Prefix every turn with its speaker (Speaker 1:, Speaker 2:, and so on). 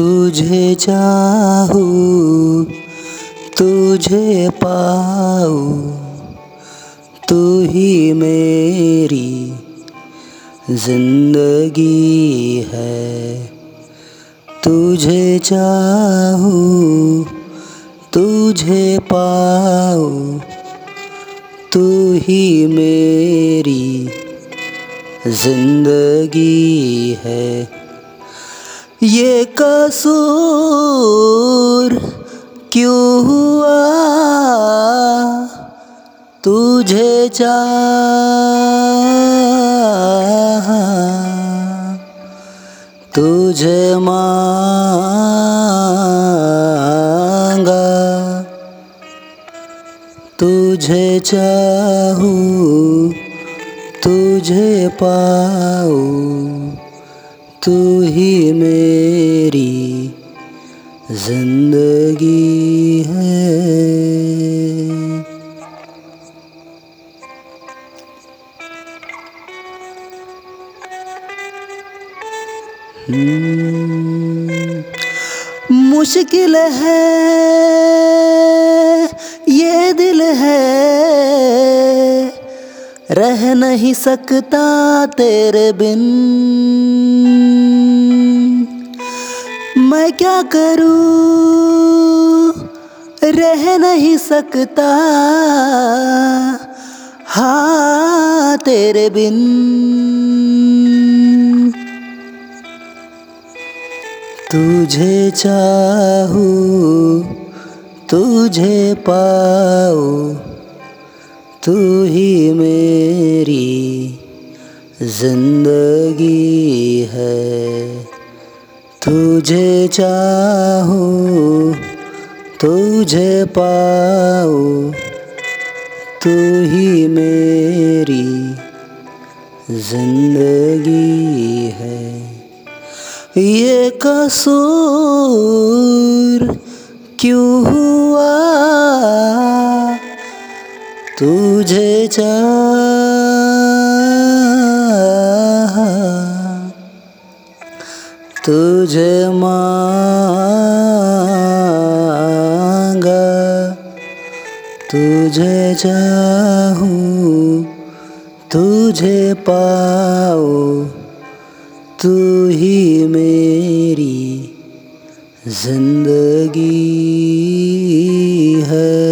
Speaker 1: तुझे चाहूँ, तुझे पाऊँ, तू ही मेरी ज़िंदगी है। तुझे चाहूँ, तुझे पाऊँ, तू ही मेरी ज़िंदगी है। ये कसूर क्यों हुआ? तुझे चाह तुझे मांगा तुझे चाहूँ तुझे पाऊँ। तू ही मेरी ज़िंदगी है। हम्म, मुश्किल है ये दिल है। रह नहीं सकता तेरे बिन। मैं क्या करूँ? रह नहीं सकता। हाँ तेरे बिन। तुझे चाहूँ, तुझे पाऊँ, तू ही मेरी ज़िंदगी है। तुझे चाहूँ, तुझे पाऊँ, तू ही मेरी ज़िंदगी है। ये कसूर क्यों हुआ? तुझे चाह तुझे मांगा तुझे चाहूँ तुझे पाओ तू ही मेरी ज़िंदगी है।